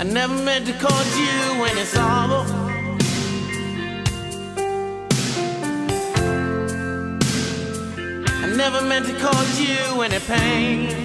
I never meant to call you when it's all over. I never meant to call you any pain.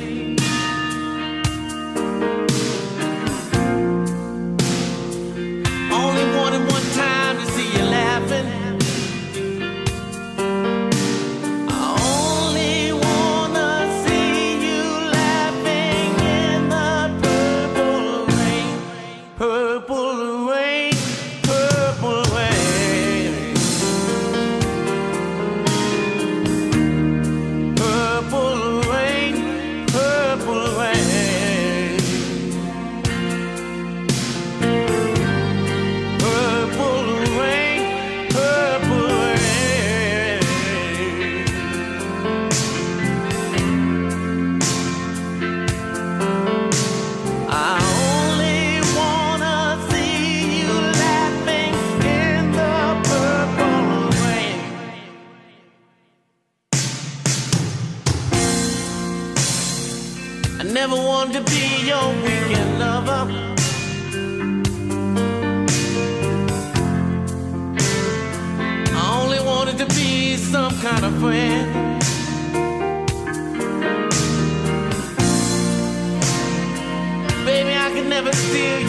never wanted to be your weekend lover. I only wanted to be some kind of friend. Baby, I could never steal